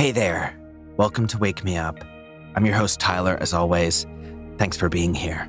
Hey there. Welcome to Wake Me Up. I'm your host, Tyler, as always. Thanks for being here.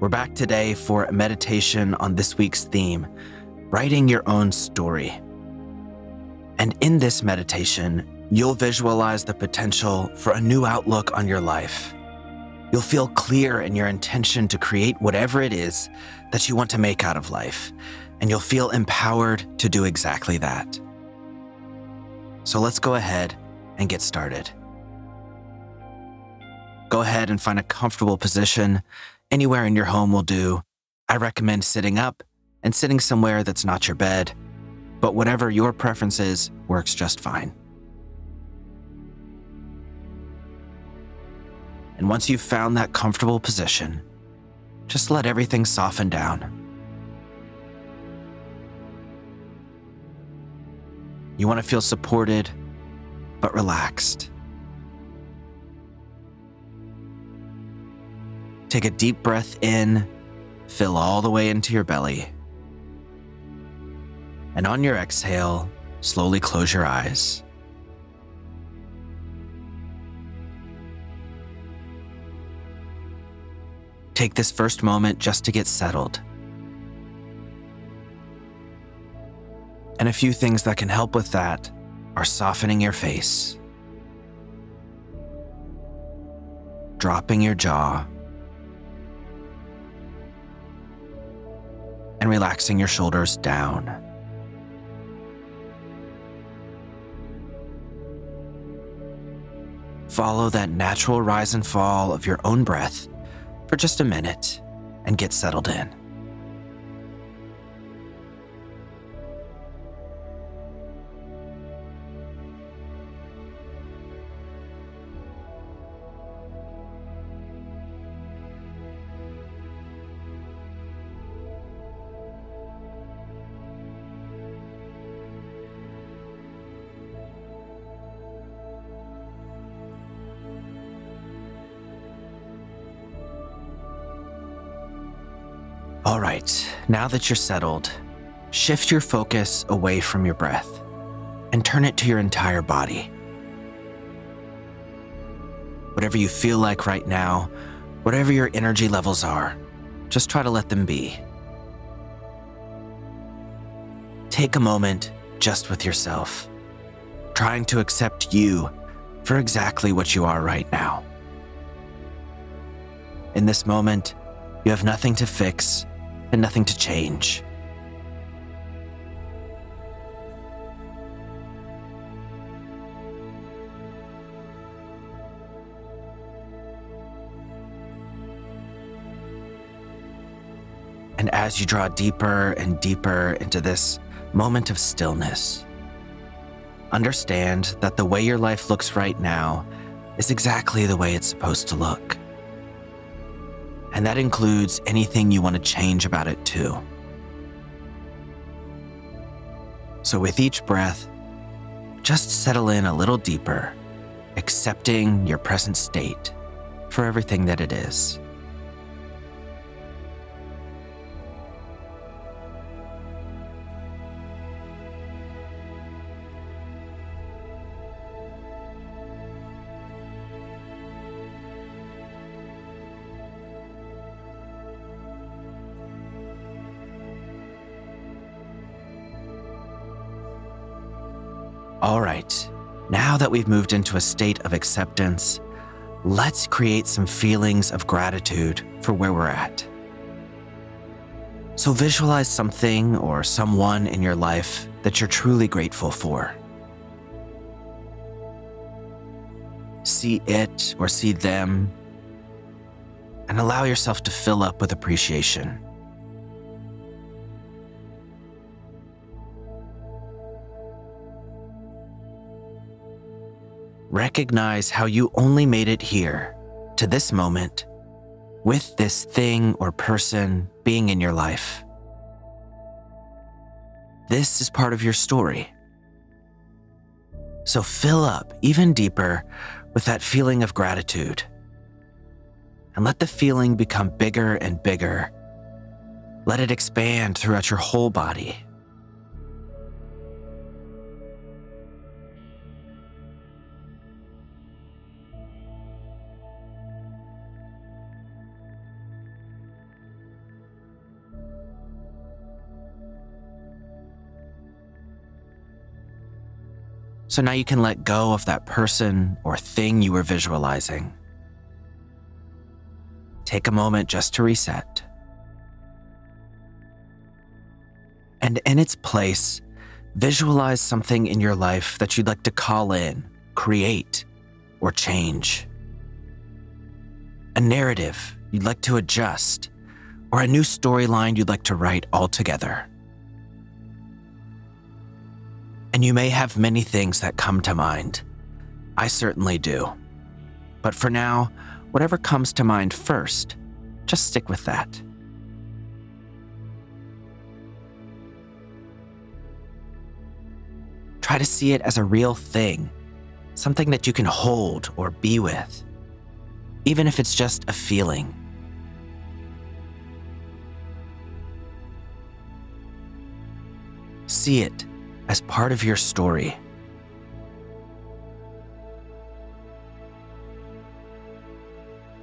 We're back today for a meditation on this week's theme writing your own story. And in this meditation, you'll visualize the potential for a new outlook on your life. You'll feel clear in your intention to create whatever it is that you want to make out of life, and you'll feel empowered to do exactly that. So let's go ahead and get started. Go ahead and find a comfortable position. Anywhere in your home will do. I recommend sitting up and sitting somewhere that's not your bed, but whatever your preference is works just fine. And once you've found that comfortable position, just let everything soften down. You want to feel supported, but relaxed. Take a deep breath in, fill all the way into your belly. And on your exhale, slowly close your eyes. Take this first moment just to get settled. And a few things that can help with that are softening your face, dropping your jaw, and relaxing your shoulders down. Follow that natural rise and fall of your own breath for just a minute and get settled in. All right, now that you're settled, shift your focus away from your breath and turn it to your entire body. Whatever you feel like right now, whatever your energy levels are, just try to let them be. Take a moment just with yourself, trying to accept you for exactly what you are right now. In this moment, you have nothing to fix and nothing to change. And as you draw deeper and deeper into this moment of stillness, understand that the way your life looks right now is exactly the way it's supposed to look. And that includes anything you want to change about it too. So, with each breath, just settle in a little deeper, accepting your present state for everything that it is. All right, now that we've moved into a state of acceptance, let's create some feelings of gratitude for where we're at. So visualize something or someone in your life that you're truly grateful for. See it or see them, and allow yourself to fill up with appreciation. Recognize how you only made it here, to this moment, with this thing or person being in your life. This is part of your story. So fill up even deeper with that feeling of gratitude. And let the feeling become bigger and bigger. Let it expand throughout your whole body. So now you can let go of that person or thing you were visualizing. Take a moment just to reset. And in its place, visualize something in your life that you'd like to call in, create, or change. A narrative you'd like to adjust, or a new storyline you'd like to write altogether. And you may have many things that come to mind. I certainly do. But for now, whatever comes to mind first, just stick with that. Try to see it as a real thing, something that you can hold or be with, even if it's just a feeling. See it as part of your story.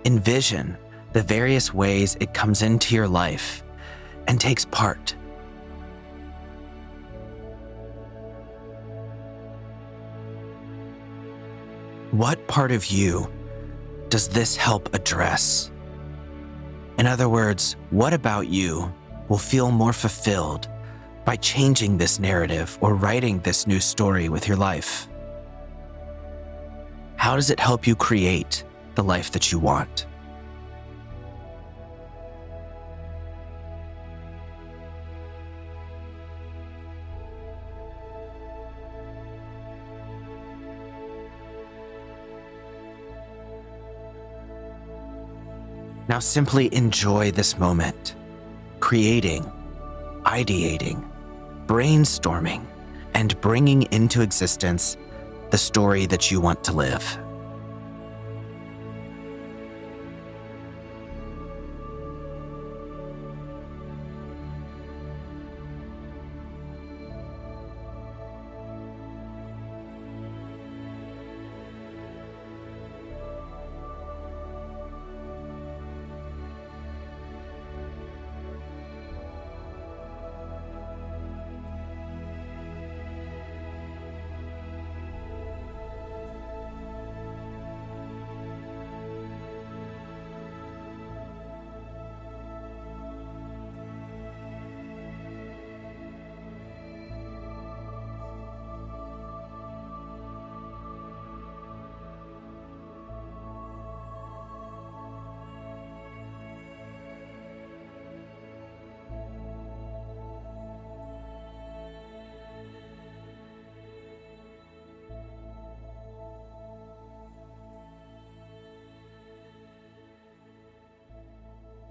Envision the various ways it comes into your life and takes part. What part of you does this help address? In other words, what about you will feel more fulfilled by changing this narrative or writing this new story with your life? How does it help you create the life that you want? Now simply enjoy this moment, creating, ideating, brainstorming, and bringing into existence the story that you want to live.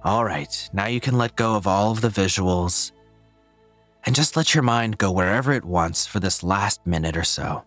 All right, now you can let go of all of the visuals and just let your mind go wherever it wants for this last minute or so.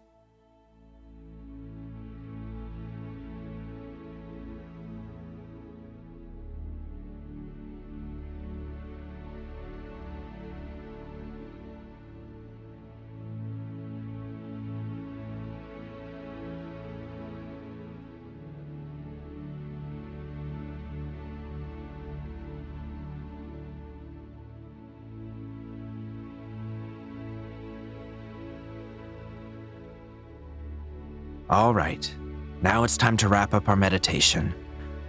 All right, now it's time to wrap up our meditation.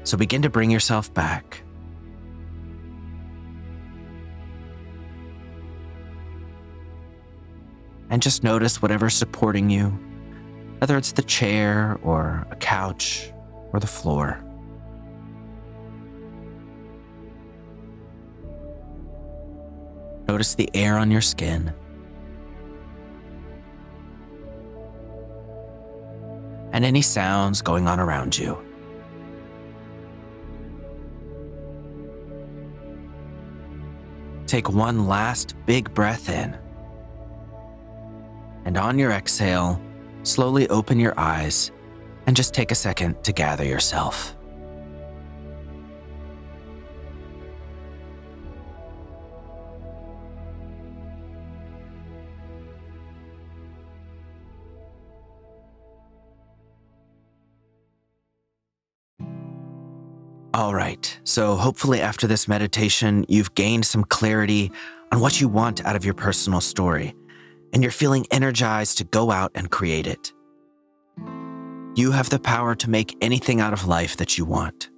So begin to bring yourself back. And just notice whatever's supporting you, whether it's the chair or a couch or the floor. Notice the air on your skin. And any sounds going on around you. Take one last big breath in. And on your exhale, slowly open your eyes and just take a second to gather yourself. All right. So, hopefully, after this meditation, you've gained some clarity on what you want out of your personal story, and you're feeling energized to go out and create it. You have the power to make anything out of life that you want.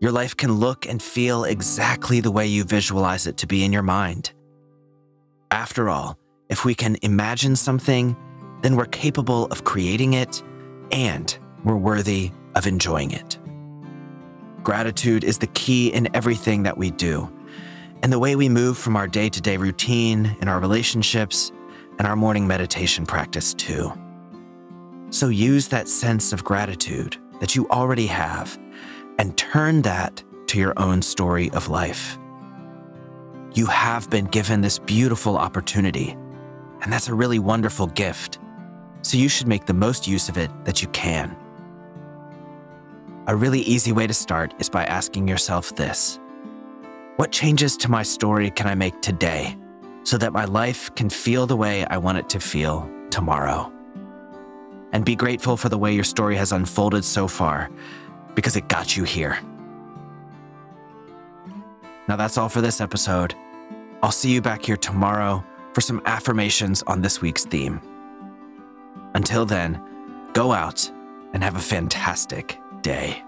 Your life can look and feel exactly the way you visualize it to be in your mind. After all, if we can imagine something, then we're capable of creating it and we're worthy of enjoying it. Gratitude is the key in everything that we do, and the way we move from our day to day routine, in our relationships, and our morning meditation practice too. So use that sense of gratitude that you already have and turn that to your own story of life. You have been given this beautiful opportunity, and that's a really wonderful gift. So you should make the most use of it that you can. A really easy way to start is by asking yourself this What changes to my story can I make today so that my life can feel the way I want it to feel tomorrow? And be grateful for the way your story has unfolded so far because it got you here. Now, that's all for this episode. I'll see you back here tomorrow for some affirmations on this week's theme. Until then, go out and have a fantastic day.